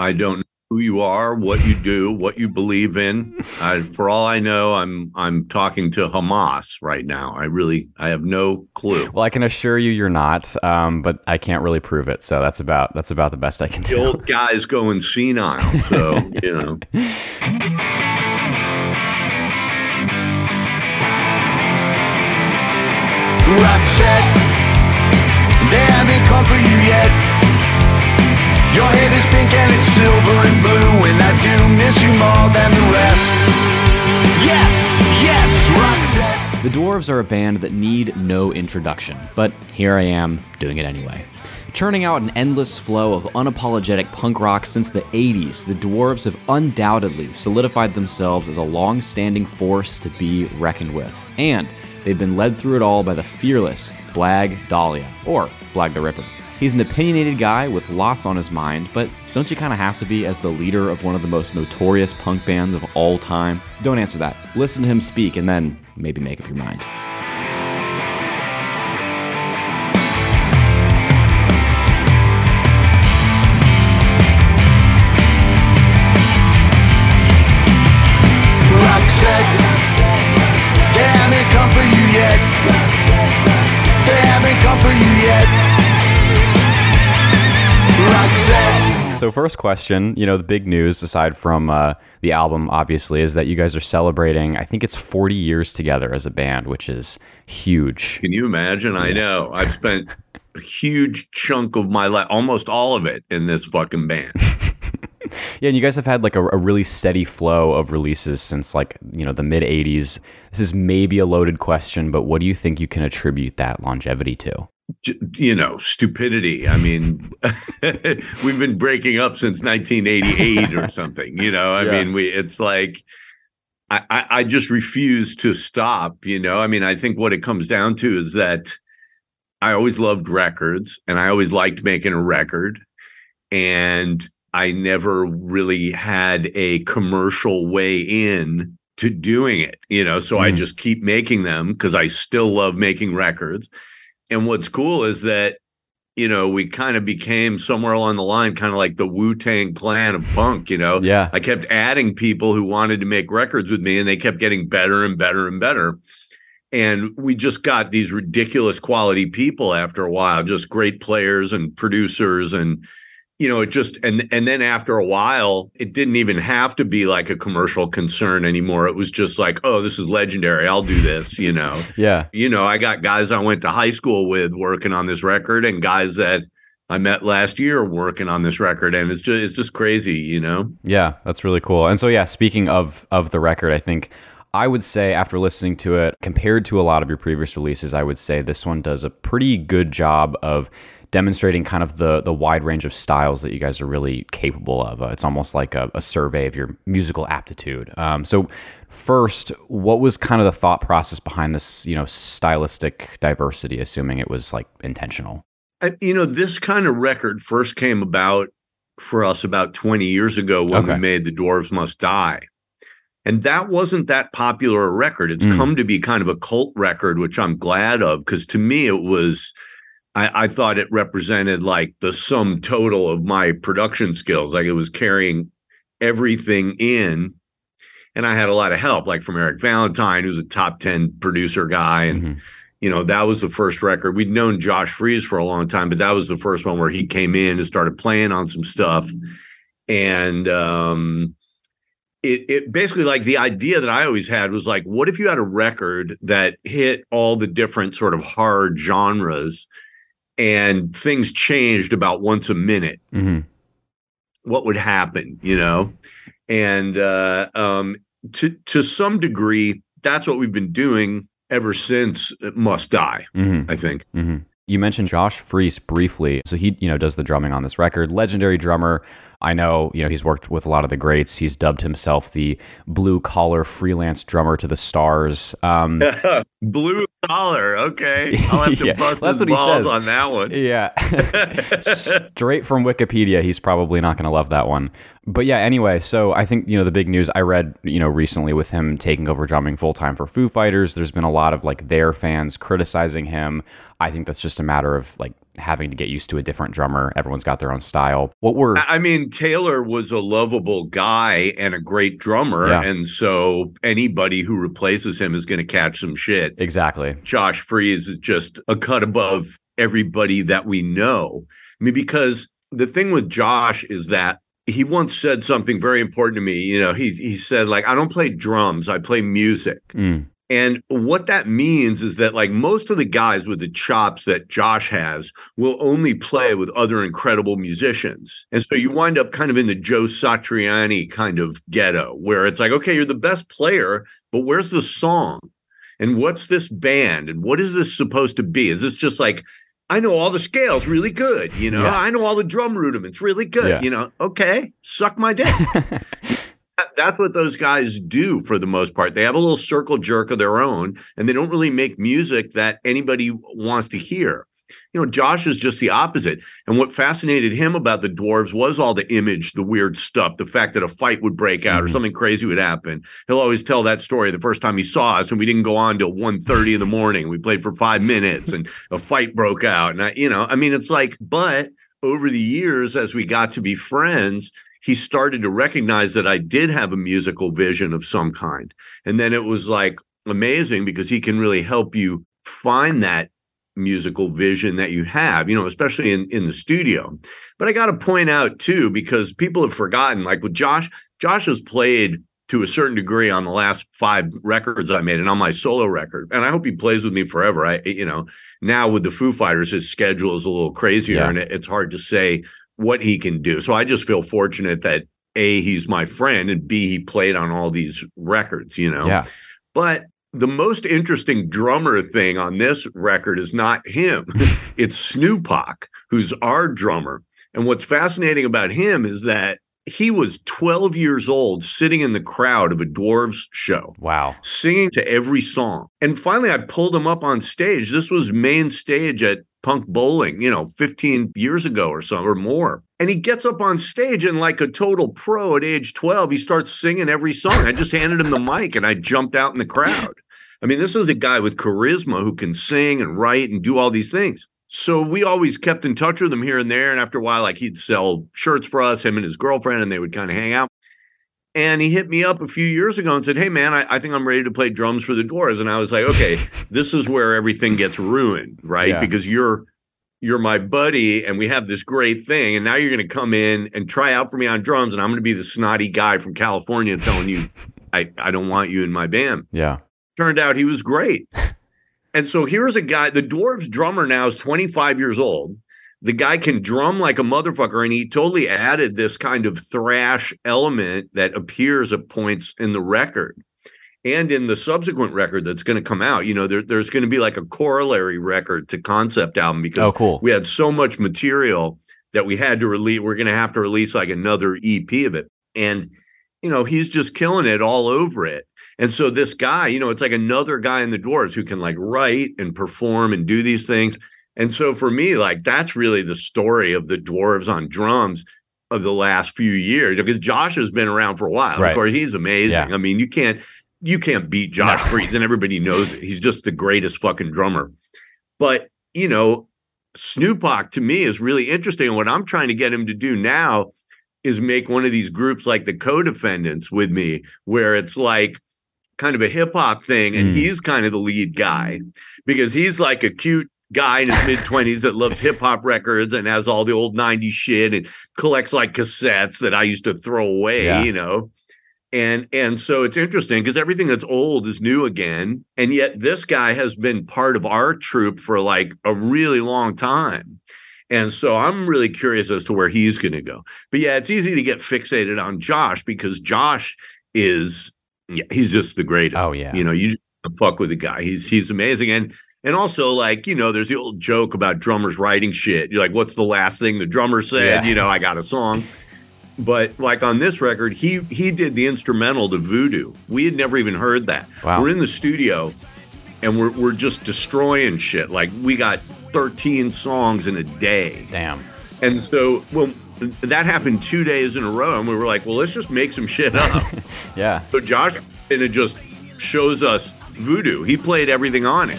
I don't know who you are, what you do, what you believe in. I, for all I know, I'm I'm talking to Hamas right now. I really I have no clue. Well, I can assure you, you're not. Um, but I can't really prove it. So that's about that's about the best I can The do. old guy's going senile, so you know. Roxette, they haven't come for you yet. Your head is pink and it's silver and blue, and I do miss you more than the rest. Yes, yes, Roxette. The Dwarves are a band that need no introduction, but here I am doing it anyway. Churning out an endless flow of unapologetic punk rock since the 80s, the Dwarves have undoubtedly solidified themselves as a long standing force to be reckoned with. And they've been led through it all by the fearless Blag Dahlia, or Blag the Ripper. He's an opinionated guy with lots on his mind, but don't you kind of have to be as the leader of one of the most notorious punk bands of all time? Don't answer that. Listen to him speak and then maybe make up your mind. Roxette, they haven't come for you yet. They haven't come for you yet. Roxette. So, first question, you know, the big news aside from uh, the album, obviously, is that you guys are celebrating, I think it's 40 years together as a band, which is huge. Can you imagine? I know. I've spent a huge chunk of my life, almost all of it, in this fucking band. Yeah, and you guys have had like a, a really steady flow of releases since like, you know, the mid 80s. This is maybe a loaded question, but what do you think you can attribute that longevity to? You know, stupidity. I mean, we've been breaking up since 1988 or something. You know, I Yeah. mean, we. It's like I, I, I just refuse to stop. You know, I mean, I think what it comes down to is that I always loved records, and I always liked making a record, and I never really had a commercial way in to doing it. You know, so I Mm. just keep making them because I still love making records. And what's cool is that, you know, we kind of became somewhere along the line, kind of like the Wu Tang clan of punk, you know. Yeah. I kept adding people who wanted to make records with me, and they kept getting better and better and better. And we just got these ridiculous quality people after a while, just great players and producers and you know, it just and and then after a while, it didn't even have to be like a commercial concern anymore. It was just like, oh, this is legendary. I'll do this, you know Yeah. you know, I got guys I went to high school with working on this record and guys that I met last year working on this record. And it's just it's just crazy, you know? Yeah, that's really cool. And so yeah, speaking of of the record, I think I would say after listening to it, compared to a lot of your previous releases, I would say this one does a pretty good job of demonstrating kind of the the wide range of styles that you guys are really capable of. Uh, it's almost like a, a survey of your musical aptitude. Um, so first, what was kind of the thought process behind this, you know, stylistic diversity, assuming it was like intentional? I, you know, this kind of record first came about for us about 20 years ago when Okay. we made The Dwarves Must Die. And that wasn't that popular a record. It's Mm. come to be kind of a cult record, which I'm glad of because to me it was I, I thought it represented like the sum total of my production skills. Like it was carrying everything in. And I had a lot of help, like from Eric Valentine, who's a top 10 producer guy. And Mhm. you know, that was the first record. We'd known Josh Freese for a long time, but that was the first one where he came in and started playing on some stuff. And um it it basically like the idea that I always had was like, what if you had a record that hit all the different sort of hard genres and things changed about once a minute? Mhm. What would happen, you know? And uh um to to some degree, that's what we've been doing ever since it Must Die, Mhm. I think. hmm You mentioned Josh Freese briefly. So he, you know, does the drumming on this record. Legendary drummer. I know, you know, he's worked with a lot of the greats. He's dubbed himself the blue collar freelance drummer to the stars. Um, Blue collar. Okay. I'll have to Yeah, bust that's his what he balls says. on that one. yeah. Straight from Wikipedia. He's probably not going to love that one. But yeah, anyway, so I think, you know, the big news I read, you know, recently with him taking over drumming full time for Foo Fighters, there's been a lot of like their fans criticizing him. I think that's just a matter of like having to get used to a different drummer. Everyone's got their own style. What were I mean, Taylor was a lovable guy and a great drummer. Yeah. And so anybody who replaces him is going to catch some shit. exactly? Josh Freese is just a cut above everybody that we know. I mean, because the thing with Josh is that he once said something very important to me. You know, he he said, like, I don't play drums, I play music. Mm, And what that means is that, like, most of the guys with the chops that Josh has will only play with other incredible musicians. And so you wind up kind of in the Joe Satriani kind of ghetto where it's like, okay, you're the best player, but where's the song? And what's this band? And what is this supposed to be? Is this just like, I know all the scales really good, you know, Yeah. I know all the drum rudiments really good, Yeah. you know, okay, suck my dick. That- that's what those guys do for the most part. They have a little circle jerk of their own, and they don't really make music that anybody wants to hear. You know, Josh is just the opposite. And what fascinated him about the dwarves was all the image, the weird stuff, the fact that a fight would break out or Mhm. something crazy would happen. He'll always tell that story the first time he saw us, and we didn't go on till 1.30 in the morning. We played for five minutes and a fight broke out. And I, you know, I mean, it's like, but over the years, as we got to be friends, he started to recognize that I did have a musical vision of some kind. And then it was like amazing because he can really help you find that musical vision that you have, you know, especially in in the studio. But I got to point out too because people have forgotten like with Josh, Josh has played to a certain degree on the last five records I made and on my solo record. And I hope he plays with me forever. I you know, now with the Foo Fighters his schedule is a little crazier Yeah. and it, it's hard to say what he can do. So I just feel fortunate that A he's my friend and B he played on all these records, you know. Yeah. But the most interesting drummer thing on this record is not him. it's Snoopak, who's our drummer. And what's fascinating about him is that he was 12 years old sitting in the crowd of a dwarves show Wow. singing to every song. And finally, I pulled him up on stage. This was main stage at Punk Bowling, you know, 15 years ago or so or more. And he gets up on stage and, like a total pro at age 12, he starts singing every song. I just handed him the mic and I jumped out in the crowd. I mean, this is a guy with charisma who can sing and write and do all these things. So we always kept in touch with him here and there. And after a while, like he'd sell shirts for us, him and his girlfriend, and they would kind of hang out. And he hit me up a few years ago and said, Hey, man, I, I think I'm ready to play drums for the Dwarves. And I was like, Okay, this is where everything gets ruined, right? Yeah. Because you're you're my buddy and we have this great thing. And now you're going to come in and try out for me on drums. And I'm going to be the snotty guy from California telling you, I, I don't want you in my band. Yeah. Turned out he was great. And so here's a guy, the Dwarves drummer now is 25 years old. The guy can drum like a motherfucker, and he totally added this kind of thrash element that appears at points in the record and in the subsequent record that's going to come out. You know, there, there's going to be like a corollary record to concept album because Oh, cool. we had so much material that we had to release. We're going to have to release like another EP of it. And, you know, he's just killing it all over it. And so this guy, you know, it's like another guy in the Dwarves who can like write and perform and do these things. And so for me, like that's really the story of the Dwarves on drums of the last few years because Josh has been around for a while. Right. Of course, he's amazing. Yeah. I mean, you can't you can't beat Josh No. Freese, and everybody knows it. He's just the greatest fucking drummer. But you know, Snoopak to me is really interesting. And what I'm trying to get him to do now is make one of these groups like the co-defendants with me, where it's like kind of a hip hop thing, and Mm. he's kind of the lead guy because he's like a cute guy in his mid 20s that loves hip hop records and has all the old 90s shit and collects like cassettes that I used to throw away, Yeah. you know. And and so it's interesting because everything that's old is new again. And yet this guy has been part of our troop for like a really long time. And so I'm really curious as to where he's going to go. But yeah, it's easy to get fixated on Josh because Josh is yeah, he's just the greatest. Oh, yeah. You know, you just fuck with the guy. He's he's amazing. And and also like, you know, there's the old joke about drummers writing shit. You're like, what's the last thing the drummer said? Yeah. You know, I got a song. But like on this record, he he did the instrumental to Voodoo. We had never even heard that. Wow. We're in the studio and we're we're just destroying shit. Like we got 13 songs in a day. Damn. And so well that happened two days in a row, and we were like, well, let's just make some shit up. Yeah. so Josh and it just shows us voodoo. He played everything on it.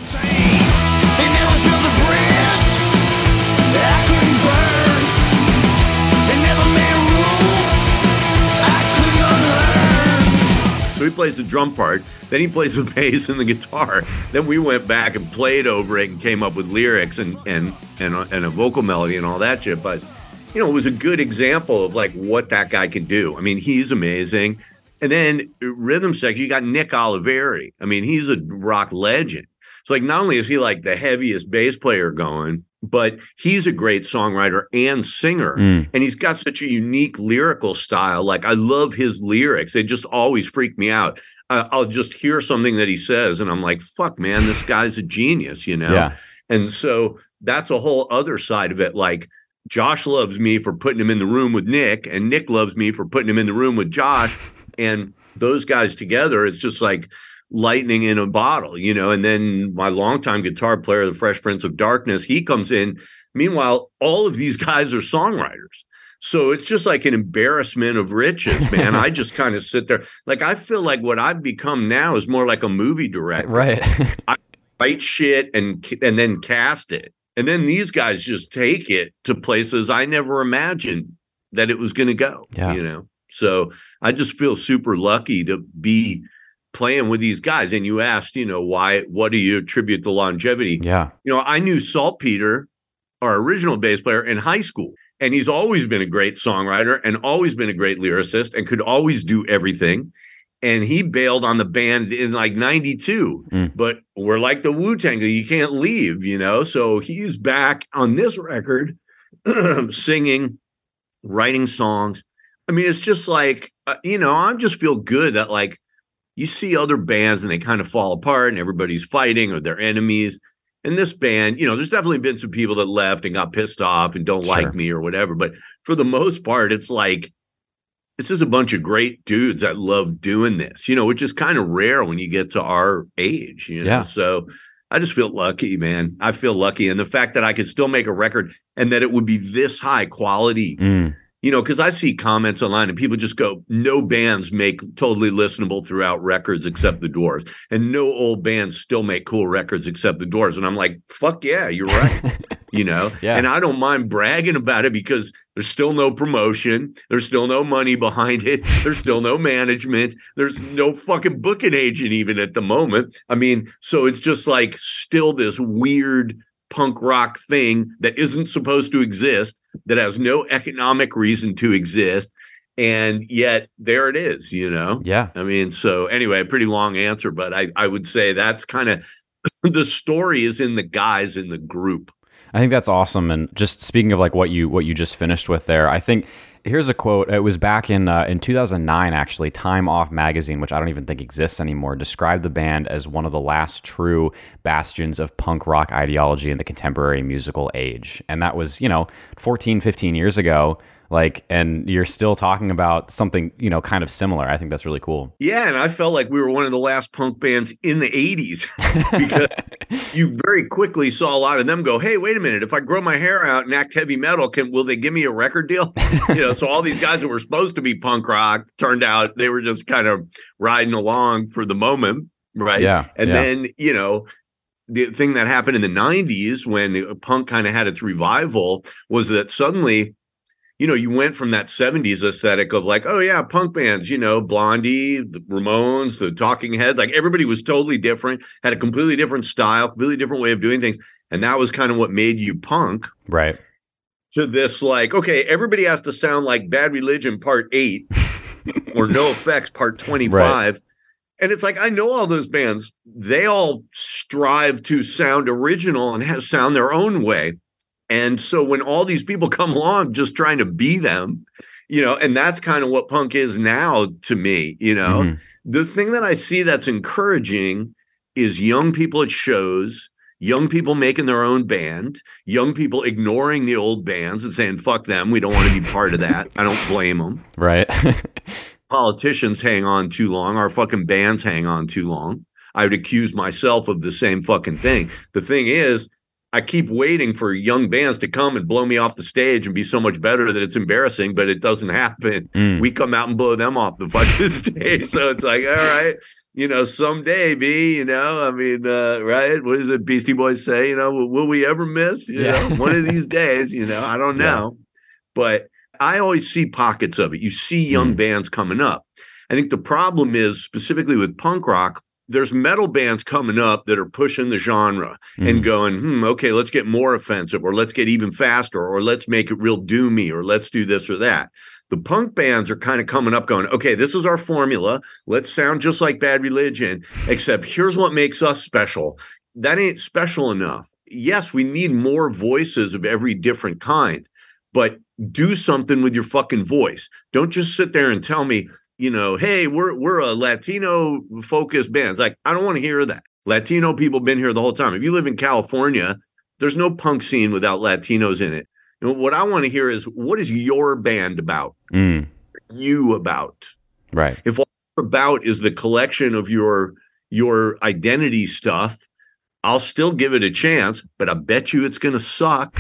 So he plays the drum part, then he plays the bass and the guitar. Then we went back and played over it and came up with lyrics and and and a, and a vocal melody and all that shit. But you know, it was a good example of like what that guy can do. I mean, he's amazing. And then rhythm section, you got Nick Oliveri. I mean, he's a rock legend. So like not only is he like the heaviest bass player going, but he's a great songwriter and singer. Mm. And he's got such a unique lyrical style. Like I love his lyrics. They just always freak me out. Uh, I'll just hear something that he says and I'm like, fuck, man, this guy's a genius, you know? Yeah. And so that's a whole other side of it. Like Josh loves me for putting him in the room with Nick, and Nick loves me for putting him in the room with Josh. And those guys together, it's just like lightning in a bottle, you know. And then my longtime guitar player, the Fresh Prince of Darkness, he comes in. Meanwhile, all of these guys are songwriters. So it's just like an embarrassment of riches, man. I just kind of sit there. Like I feel like what I've become now is more like a movie director. Right. I write shit and and then cast it. And then these guys just take it to places I never imagined that it was going to go. Yeah. You know. So I just feel super lucky to be playing with these guys. And you asked, you know, why what do you attribute the longevity? yeah. You know, I knew Saltpeter, our original bass player, in high school. And he's always been a great songwriter and always been a great lyricist and could always do everything. And he bailed on the band in like 92. Mm. But we're like the Wu Tang, you can't leave, you know? So he's back on this record singing, writing songs. I mean, it's just like, uh, you know, I just feel good that like you see other bands and they kind of fall apart and everybody's fighting or they're enemies. And this band, you know, there's definitely been some people that left and got pissed off and don't Sure. like me or whatever. But for the most part, it's like this is a bunch of great dudes that love doing this, you know, which is kind of rare when you get to our age, you know. Yeah. So I just feel lucky, man. I feel lucky. And the fact that I could still make a record and that it would be this high quality Mm. You know, because I see comments online and people just go, no bands make totally listenable throughout records except the Dwarves, and no old bands still make cool records except the Dwarves. And I'm like, fuck yeah, you're right. you know, Yeah. and I don't mind bragging about it because there's still no promotion, there's still no money behind it, there's still no management, there's no fucking booking agent even at the moment. I mean, so it's just like still this weird punk rock thing that isn't supposed to exist that has no economic reason to exist and yet there it is you know Yeah. i mean so anyway a pretty long answer but i i would say that's kind of the story is in the guys in the group I think that's awesome. And just speaking of like what you what you just finished with there, I think here's a quote. It was back in uh, in 2009 actually. Time Off magazine, which I don't even think exists anymore, described the band as one of the last true bastions of punk rock ideology in the contemporary musical age. And that was, you know, 14, 15 years ago. Like, and you're still talking about something, you know, kind of similar. I think that's really cool. yeah and i felt like we were one of the last punk bands in the 80s because you very quickly saw a lot of them go hey wait a minute if i grow my hair out and act heavy metal can will they give me a record deal you know so all these guys that were supposed to be punk rock turned out they were just kind of riding along for the moment right Yeah. and yeah. then you know the thing that happened in the 90s when punk kind of had its revival was that suddenly you know you went from that 70s aesthetic of like oh yeah punk bands you know blondie the ramones the talking heads like everybody was totally different had a completely different style completely different way of doing things and that was kind of what made you punk. Right. to this like okay everybody has to sound like bad religion part 8 or NOFX part 25 and it's like i know all those bands they all strive to sound original and have, sound their own way and so when all these people come along just trying to be them you know and that's kind of what punk is now to me you know Mhm. the thing that I see that's encouraging is young people at shows, young people making their own band, young people ignoring the old bands and saying, fuck them. We don't want to be part of that. I don't blame them. Right. Politicians hang on too long. Our fucking bands hang on too long. I would accuse myself of the same fucking thing. The thing is, I keep waiting for young bands to come and blow me off the stage and be so much better that it's embarrassing, but it doesn't happen Mm. we come out and blow them off the fucking stage. So it's like, all right, you know, someday, B, you know, I mean, uh, right? What does the Beastie Boys say? You know, will, will we ever miss? You Yeah. know, one of these days, you know, I don't Yeah. know. But I always see pockets of it. You see young Mm. bands coming up. I think the problem is specifically with punk rock, there's metal bands coming up that are pushing the genre Mhm. and going, hmm, okay, let's get more offensive, or let's get even faster, or let's make it real doomy, or let's do this or that. The punk bands are kind of coming up going, okay, this is our formula. Let's sound just like Bad Religion, except here's what makes us special. That ain't special enough. Yes, we need more voices of every different kind, but do something with your fucking voice. Don't just sit there and tell me, you know, hey, we're we're a Latino focused band. It's like, I don't want to hear that. Latino people been here the whole time. If you live in California, there's no punk scene without Latinos in it. Know, what I want to hear is what is your band about? Mm, You about? right. If all you're about is the collection of your your identity stuff, I'll still give it a chance, but I bet you it's gonna suck.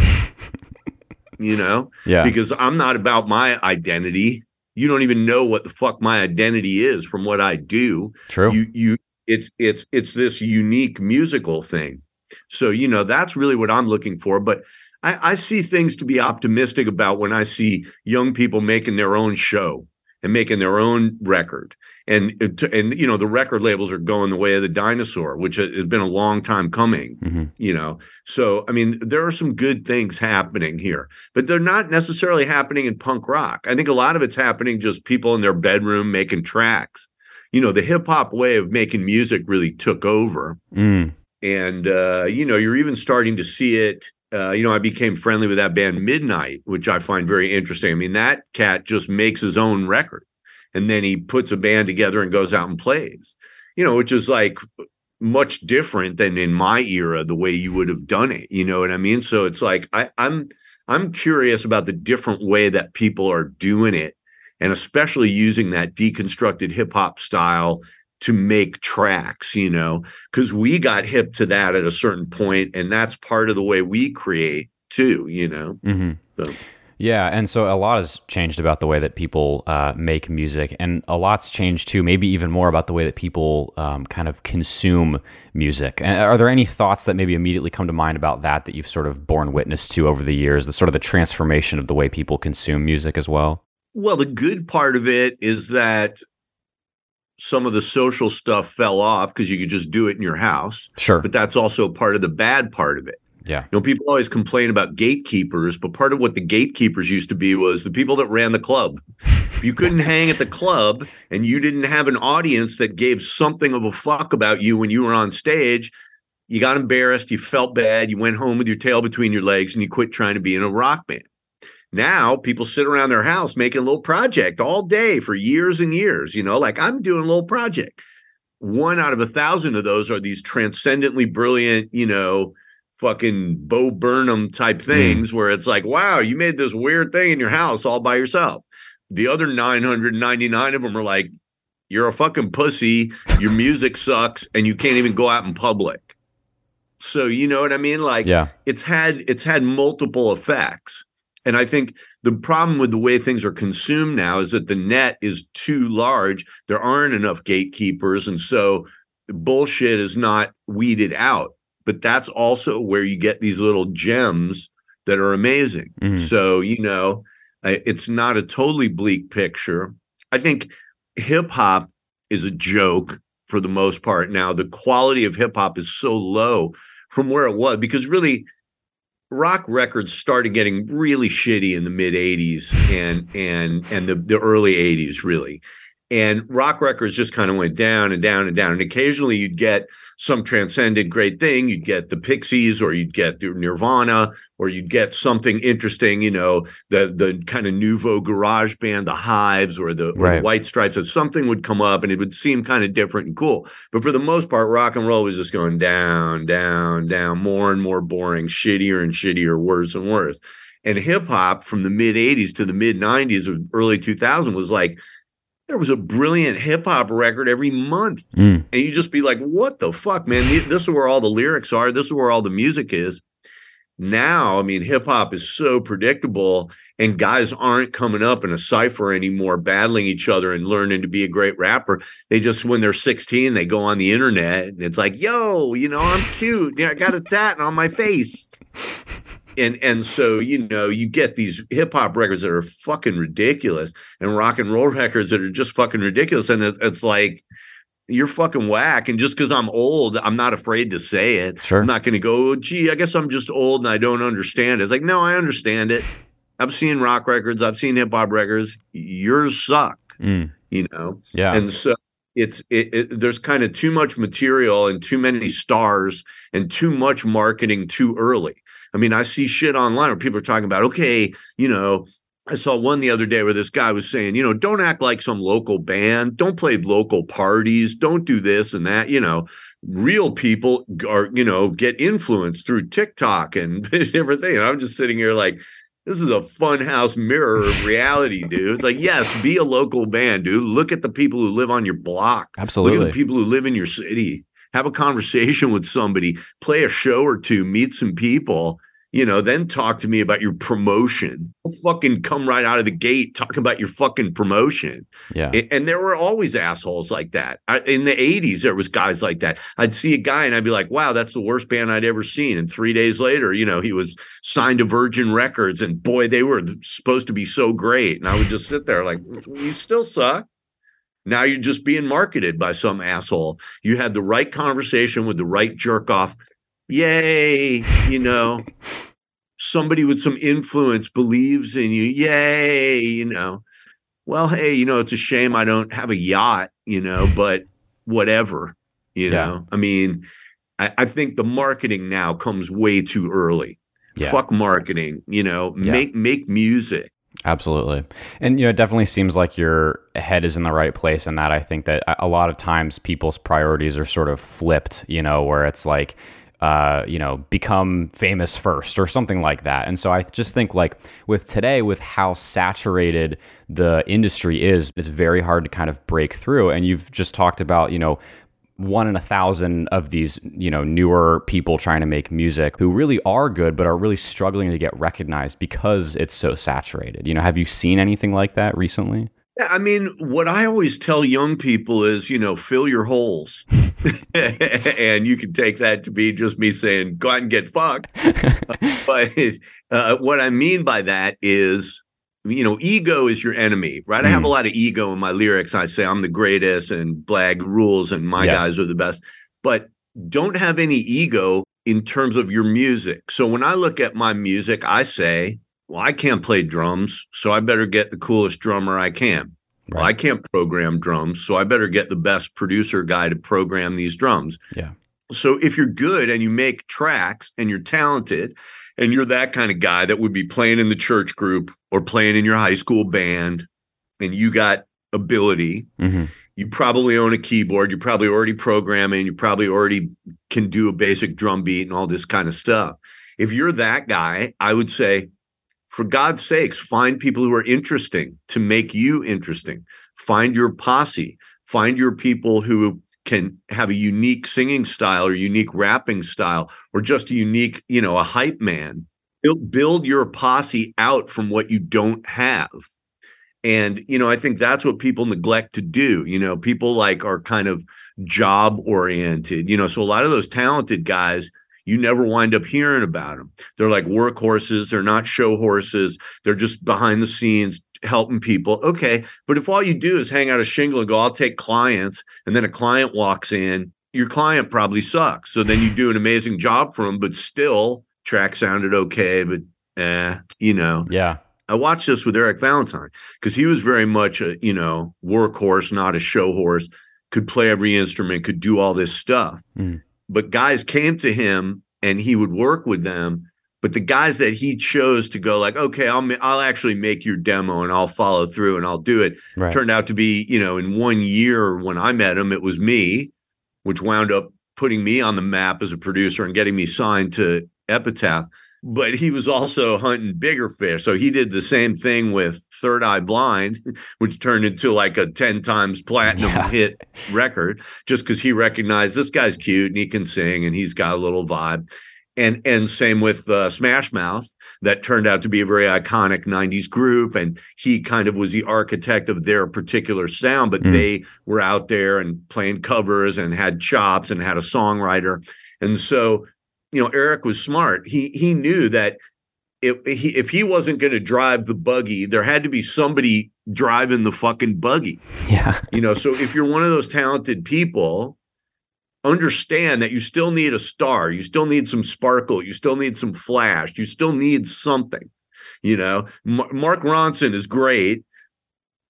you know? Yeah. because I'm not about my identity. You don't even know what the fuck my identity is from what I do. True. You you it's it's it's this unique musical thing. So you know that's really what I'm looking for. But I, I see things to be optimistic about when I see young people making their own show and making their own record. And and you know the record labels are going the way of the dinosaur, which has been a long time coming Mhm. you know? So i mean there are some good things happening here but they're not necessarily happening in punk rock. I think a lot of it's happening just people in their bedroom making tracks. You know the hip hop way of making music really took over. Mm, and uh you know you're even starting to see it uh, you know, I became friendly with that band Midnight, which I find very interesting. I mean, that cat just makes his own record and then he puts a band together and goes out and plays, you know, which is like much different than in my era, the way you would have done it. You know what I mean? So it's like I, I'm I'm curious about the different way that people are doing it, and especially using that deconstructed hip hop style to make tracks, you know, because we got hip to that at a certain point, and that's part of the way we create too, you know. hmm So- Yeah, and so a lot has changed about the way that people uh, make music, and a lot's changed too. Maybe even more about the way that people um, kind of consume music. And Are there any thoughts that maybe immediately come to mind about that that you've sort of borne witness to over the years? The sort of the transformation of the way people consume music as well. Well, the good part of it is that some of the social stuff fell off because you could just do it in your house. Sure. But that's also part of the bad part of it. Yeah. You know, people always complain about gatekeepers, but part of what the gatekeepers used to be was the people that ran the club. If you couldn't hang at the club and you didn't have an audience that gave something of a fuck about you when you were on stage, you got embarrassed, you felt bad, you went home with your tail between your legs, and you quit trying to be in a rock band. Now people sit around their house making a little project all day for years and years, you know, like I'm doing a little project. One out of a thousand of those are these transcendently brilliant, you know, fucking Bo Burnham type hmm. things where it's like, wow, you made this weird thing in your house all by yourself. The other 999 of them are like, you're a fucking pussy, your music sucks, and you can't even go out in public. So you know what I mean? Like Yeah. it's had it's had multiple effects. And I think the problem with the way things are consumed now is that the net is too large. There aren't enough gatekeepers. And so bullshit is not weeded out. But that's also where you get these little gems that are amazing. Mhm. So, you know, it's not a totally bleak picture. I think hip hop is a joke for the most part now. The quality of hip hop is so low from where it was because really rock records started getting really shitty in the mid 80s and and and the, the early 80s really and rock records just kind of went down and down and down and occasionally you'd get some transcendent great thing you'd get the pixies or you'd get the nirvana or you'd get something interesting you know the the kind of nouveau garage band the hives or the, or the white stripes or something would come up and it would seem kind of different and cool but for the most part, rock and roll was just going down, down, down, more and more boring, shittier and shittier, worse and worse. And hip hop from the mid 80s to the mid 90s or early 2000 was like, there was a brilliant hip hop record every month. Mm. And you just be like, what the fuck, man? This is where all the lyrics are. This is where all the music is. Now, I mean, hip hop is so predictable, and guys aren't coming up in a cipher anymore, battling each other and learning to be a great rapper. They just, when they're 16, they go on the internet and it's like, yo, you know, I'm cute. Yeah, I got a tat on my face. And and so you know you get these hip hop records that are fucking ridiculous and rock and roll records that are just fucking ridiculous. And it, it's like you're fucking whack. And just because i'm old i'm not afraid to say it. Sure. i'm not going to go gee i guess i'm just old and i don't understand it. It's like no i understand it. I've seen rock records. I've seen hip hop records yours suck. Mm, you know? Yeah. and so it's it, it there's kind of too much material and too many stars and too much marketing too early i mean i see shit online where people are talking about okay you know i saw one the other day where this guy was saying you know don't act like some local band don't play local parties don't do this and that you know real people are you know get influenced through tiktok and everything and i'm just sitting here like this is a fun house mirror of reality, dude. It's like, yes, be a local band, dude. Look at the people who live on your block. Absolutely. Look at the people who live in your city. Have a conversation with somebody, play a show or two, meet some people, you know, then talk to me about your promotion. Don't fucking come right out of the gate, talking about your fucking promotion. Yeah. And there were always assholes like that. I, in the 80s, there was guys like that. I'd see a guy and I'd be like, wow, that's the worst band I'd ever seen. And three days later, you know, he was signed to Virgin Records and boy, they were supposed to be so great. And I would just sit there like, mm, you still suck. Now you're just being marketed by some asshole. You had the right conversation with the right jerk off. Yay, you know, somebody with some influence believes in you. Yay, you know. Well, hey, you know, it's a shame I don't have a yacht, you know, but whatever, you Yeah. know. I mean, I, I think the marketing now comes way too early. Yeah. Fuck marketing, you know, Yeah. make make music. Absolutely. And, you know, it definitely seems like your head is in the right place in that. I think that a- a lot of times people's priorities are sort of flipped, you know, where it's like, uh, you know, become famous first or something like that. And so I just think like with today, with how saturated the industry is, it's very hard to kind of break through. And you've just talked about, you know, one in a thousand of these, you know, newer people trying to make music who really are good, but are really struggling to get recognized because it's so saturated. You know, have you seen anything like that recently? Yeah, I mean, what I always tell young people is, you know, fill your holes. and you can take that to be just me saying, go out and get fucked. but uh, what I mean by that is, you know, ego is your enemy, right? I have a mm. lot of ego in my lyrics. I say I'm the greatest and Blag rules and my Yeah. guys are the best. But don't have any ego in terms of your music. So when I look at my music, I say, well, I can't play drums, so I better get the coolest drummer I can. Well, I can't program drums, so I better get the best producer guy to program these drums. Yeah. So if you're good and you make tracks and you're talented and you're that kind of guy that would be playing in the church group or playing in your high school band and you got ability, hmm you probably own a keyboard, you're probably already programming, you probably already can do a basic drum beat and all this kind of stuff. If you're that guy, I would say, for God's sakes, find people who are interesting to make you interesting. Find your posse, find your people who can have a unique singing style or unique rapping style or just a unique, you know, a hype man. Build, build your posse out from what you don't have. And, you know, I think that's what people neglect to do. You know, people like are kind of job oriented, you know, so a lot of those talented guys, you never wind up hearing about them. They're like workhorses, they're not show horses, they're just behind the scenes helping people. Okay. But if all you do is hang out a shingle and go, I'll take clients, and then a client walks in, your client probably sucks. So then you do an amazing job for them, but still track sounded okay, but eh, you know. Yeah. I watched this with Eric Valentine because he was very much a, you know, workhorse, not a show horse, could play every instrument, could do all this stuff. Mm. But guys came to him and he would work with them. But the guys that he chose to go like, okay, I'll ma- I'll actually make your demo and I'll follow through and I'll do it. Right. Turned out to be, you know, in one year when I met him, it was me, which wound up putting me on the map as a producer and getting me signed to Epitaph but he was also hunting bigger fish. So he did the same thing with Third Eye Blind, which turned into like a 10 times platinum Yeah. hit record just because he recognized this guy's cute and he can sing and he's got a little vibe. And and same with uh, Smash Mouth that turned out to be a very iconic 90s group and he kind of was the architect of their particular sound but Mm. they were out there and playing covers and had chops and had a songwriter and so you know eric was smart he he knew that if he if he wasn't going to drive the buggy, there had to be somebody driving the fucking buggy. Yeah. You know, so if you're one of those talented people, understand that you still need a star, you still need some sparkle, you still need some flash, you still need something. You know, M- Mark Ronson is great,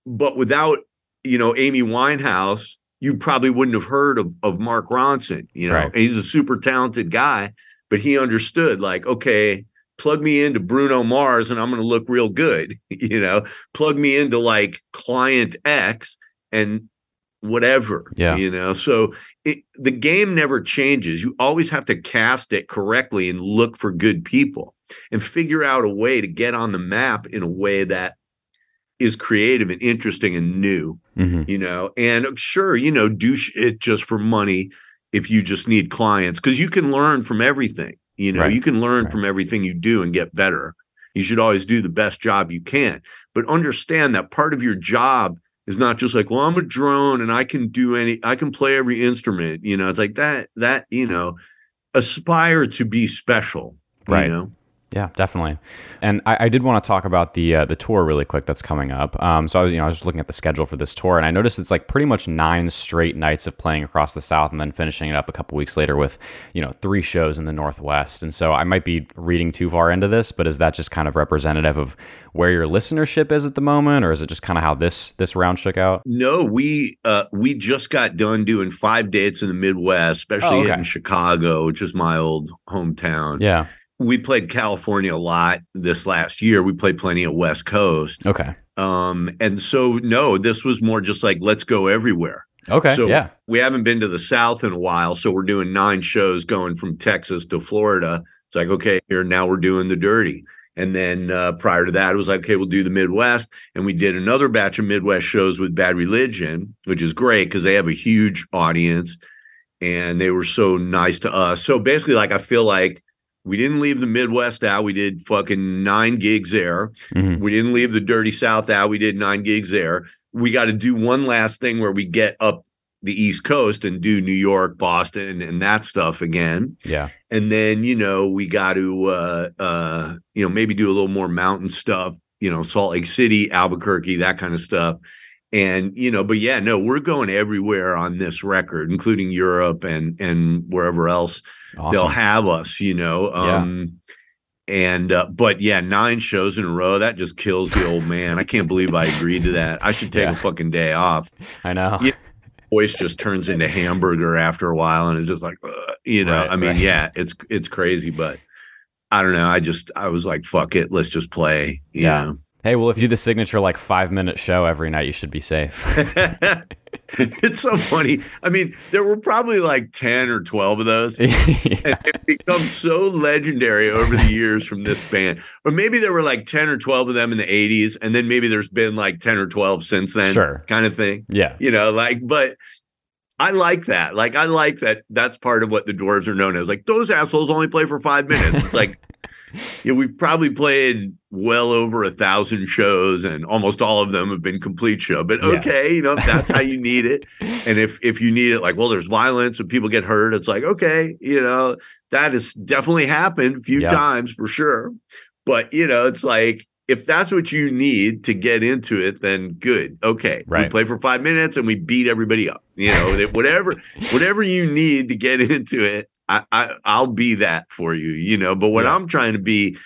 but without you know Amy Winehouse, you probably wouldn't have heard of of Mark Ronson. You know, Right. he's a super talented guy, but he understood like, okay, plug me into Bruno Mars and I'm going to look real good. You know, plug me into like Client X and whatever. Yeah. you know, so it, the game never changes. You always have to cast it correctly and look for good people and figure out a way to get on the map in a way that is creative and interesting and new hmm you know and sure you know do it just for money if you just need clients because you can learn from everything you know Right. you can learn Right. from everything you do and get better you should always do the best job you can but understand that part of your job is not just like well i'm a drone and i can do any i can play every instrument you know it's like that that you know aspire to be special Right. you know Yeah, definitely. And I, I did want to talk about the uh, the tour really quick that's coming up. Um, so I was you know I was just looking at the schedule for this tour, and I noticed it's like pretty much nine straight nights of playing across the South, and then finishing it up a couple weeks later with you know three shows in the Northwest. And so I might be reading too far into this, but is that just kind of representative of where your listenership is at the moment, or is it just kind of how this this round shook out? No, we uh we just got done doing five dates in the Midwest, especially Oh, okay. in Chicago, which is my old hometown. Yeah. We played California a lot this last year. We played plenty of West Coast. Okay. Um, and so no, this was more just like let's go everywhere. Okay. So yeah. we haven't been to the South in a while, so we're doing nine shows going from Texas to Florida. It's like okay, here now we're doing the dirty. And then uh, prior to that, it was like, okay, we'll do the Midwest. And we did another batch of Midwest shows with Bad Religion, which is great because they have a huge audience and they were so nice to us. So basically, like, I feel like we didn't leave the Midwest out. We did fucking nine gigs there. Mhm. We didn't leave the dirty South out. We did nine gigs there. We got to do one last thing where we get up the East Coast and do New York, Boston, and that stuff again. Yeah. And then, you know, we got to, uh, uh, you know, maybe do a little more mountain stuff, you know, Salt Lake City, Albuquerque, that kind of stuff. And, you know, but yeah, no, we're going everywhere on this record, including Europe and, and wherever else Awesome. they'll have us, you know. Yeah. Um, and uh, but yeah, nine shows in a row that just kills the old man. I can't believe I agreed to that. I should take Yeah. a fucking day off. I know. Yeah. Voice just turns into hamburger after a while, and it's just like, uh, you know. Right, I mean, right. yeah, it's it's crazy, but I don't know. I just I was like, fuck it, let's just play. You Yeah. know? Hey, well, if you do the signature like five minute show every night, you should be safe. it's so funny. I mean, there were probably like ten or twelve of those. yeah. and it become so legendary over the years from this band. Or maybe there were like 10 or 12 of them in the 80s, and then maybe there's been like 10 or 12 since then, Sure. kind of thing. Yeah. You know, like, but I like that. Like, I like that that's part of what the dwarves are known as. Like, those assholes only play for five minutes. It's like, yeah, we've probably played well over a thousand shows, and almost all of them have been complete show. But Yeah. okay, you know, if that's how you need it. And if if you need it, like, well, there's violence and people get hurt, it's like, okay, you know, that has definitely happened a few Yeah. times for sure. But you know, it's like if that's what you need to get into it, then good. Okay, we play for five minutes and we beat everybody up. You know, whatever whatever you need to get into it, I, I I'll be that for you. You know, but what Yeah. I'm trying to be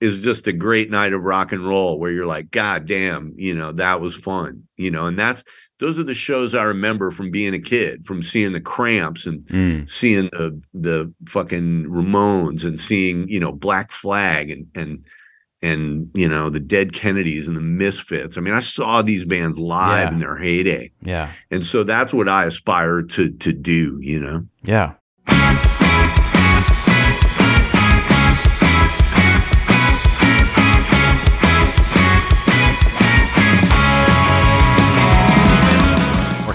is just a great night of rock and roll where you're like, God damn, you know, that was fun. You know, and that's those are the shows I remember from being a kid, from seeing the cramps and Mm. seeing the the fucking Ramones and seeing you know Black Flag and and and you know the Dead Kennedys and the Misfits. I mean, I saw these bands live Yeah. in their heyday, Yeah. and so that's what I aspire to to do. You know, Yeah.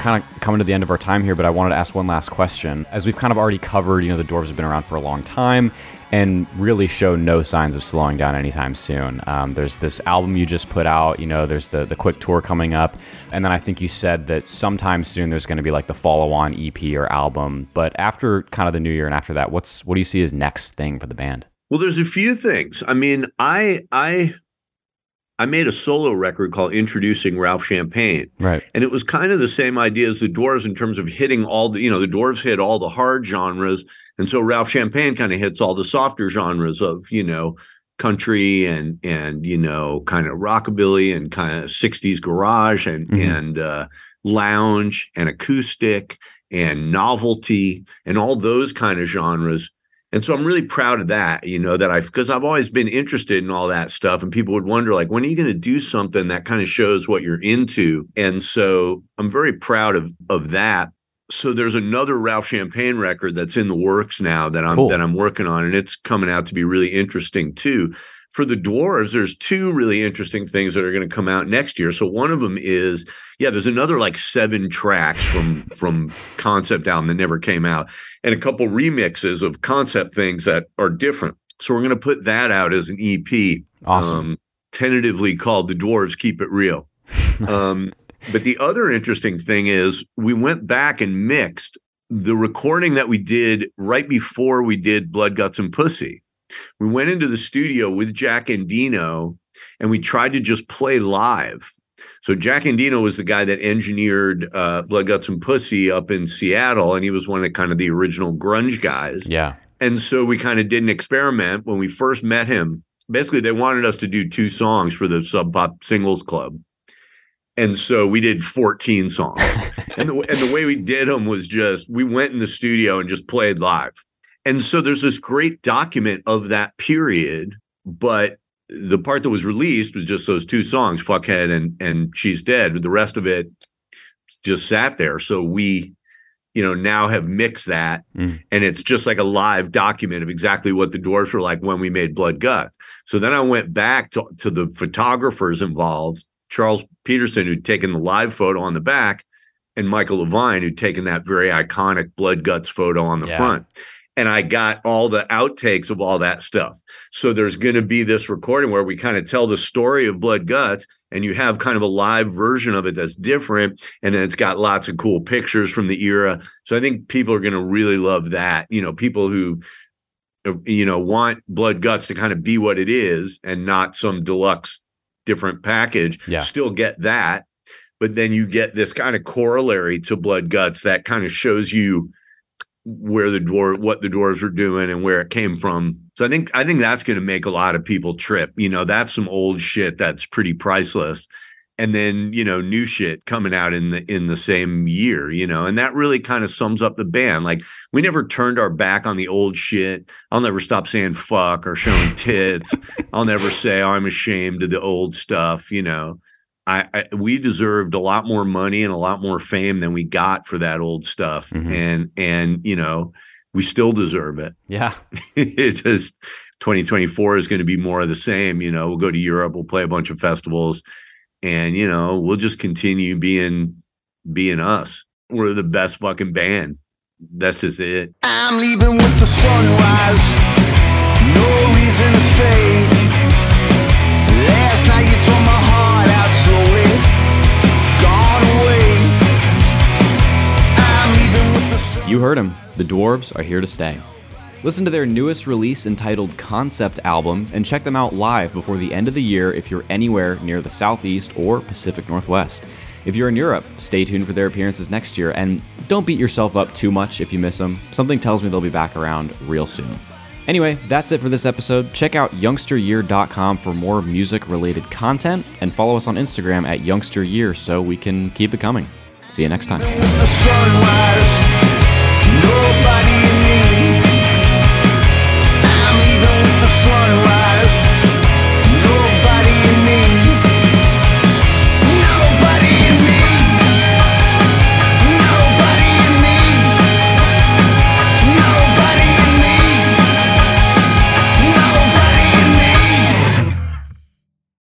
Kind of coming to the end of our time here, but I wanted to ask one last question. As we've kind of already covered, you know, the Dwarves have been around for a long time and really show no signs of slowing down anytime soon. Um, there's this album you just put out, you know, there's the, the quick tour coming up. And then I think you said that sometime soon there's going to be like the follow on EP or album. But after kind of the new year and after that, what's what do you see as next thing for the band? Well, there's a few things. I mean, I I I made a solo record called Introducing Ralph Champagne. Right. And it was kind of the same idea as the Dwarves in terms of hitting all the, you know, the Dwarves hit all the hard genres. And so Ralph Champagne kind of hits all the softer genres of, you know, country and and you know, kind of rockabilly and kind of 60s garage and Mhm. and uh lounge and acoustic and novelty and all those kind of genres. And so I'm really proud of that, you know, that I because I've always been interested in all that stuff. And people would wonder, like, when are you going to do something that kind of shows what you're into? And so I'm very proud of of that. So there's another Ralph Champagne record that's in the works now that I'm Cool. that I'm working on, and it's coming out to be really interesting too. For the Dwarves, there's two really interesting things that are going to come out next year. So one of them is, yeah, there's another like seven tracks from from concept album that never came out and a couple remixes of concept things that are different. So we're going to put that out as an EP, Awesome. um, tentatively called "The Dwarves Keep It Real." Nice. Um, but the other interesting thing is we went back and mixed the recording that we did right before we did Blood, Guts, and Pussy. We went into the studio with Jack Endino and we tried to just play live. So Jack Endino was the guy that engineered uh, Blood, Guts, and Pussy up in Seattle, and he was one of kind of the original grunge guys. yeah. And so we kind of did an experiment when we first met him. Basically, they wanted us to do two songs for the Sub Pop Singles Club. And so we did 14 songs. and, the, and the way we did them was just we went in the studio and just played live. And so there's this great document of that period, but the part that was released was just those two songs, Fuckhead and and She's Dead. But the rest of it just sat there. So we, you know, now have mixed that Mm. and it's just like a live document of exactly what the Dwarves were like when we made Blood Guts. So then I went back to, to the photographers involved, Charles Peterson, who'd taken the live photo on the back, and Michael Lavine, who'd taken that very iconic Blood Guts photo on the Yeah. front. And I got all the outtakes of all that stuff. So there's going to be this recording where we kind of tell the story of Blood Guts, and you have kind of a live version of it that's different. And then it's got lots of cool pictures from the era. So I think people are going to really love that. You know, people who, you know, want Blood Guts to kind of be what it is and not some deluxe different package, Yeah. still get that. But then you get this kind of corollary to Blood Guts that kind of shows you where the dwarf what the dwarves were doing and where it came from. So I think I think that's going to make a lot of people trip. You know, that's some old shit that's pretty priceless. And then, you know, new shit coming out in the in the same year, you know, and that really kind of sums up the band. Like we never turned our back on the old shit. I'll never stop saying fuck or showing tits. I'll never say oh, I'm ashamed of the old stuff, you know. I, I we deserved a lot more money and a lot more fame than we got for that old stuff. Mhm. And and you know, we still deserve it. Yeah. it just 2024 is going to be more of the same. You know, we'll go to Europe, we'll play a bunch of festivals, and you know, we'll just continue being being us. We're the best fucking band. That's just it. I'm leaving with the sunrise. Heard him. The Dwarves are here to stay. Listen to their newest release entitled Concept Album and check them out live before the end of the year if you're anywhere near the Southeast or Pacific Northwest. If you're in Europe, stay tuned for their appearances next year and don't beat yourself up too much if you miss them. Something tells me they'll be back around real soon. Anyway, that's it for this episode. Check out youngsteryear.com for more music related content and follow us on Instagram at youngsteryear so we can keep it coming. See you next time.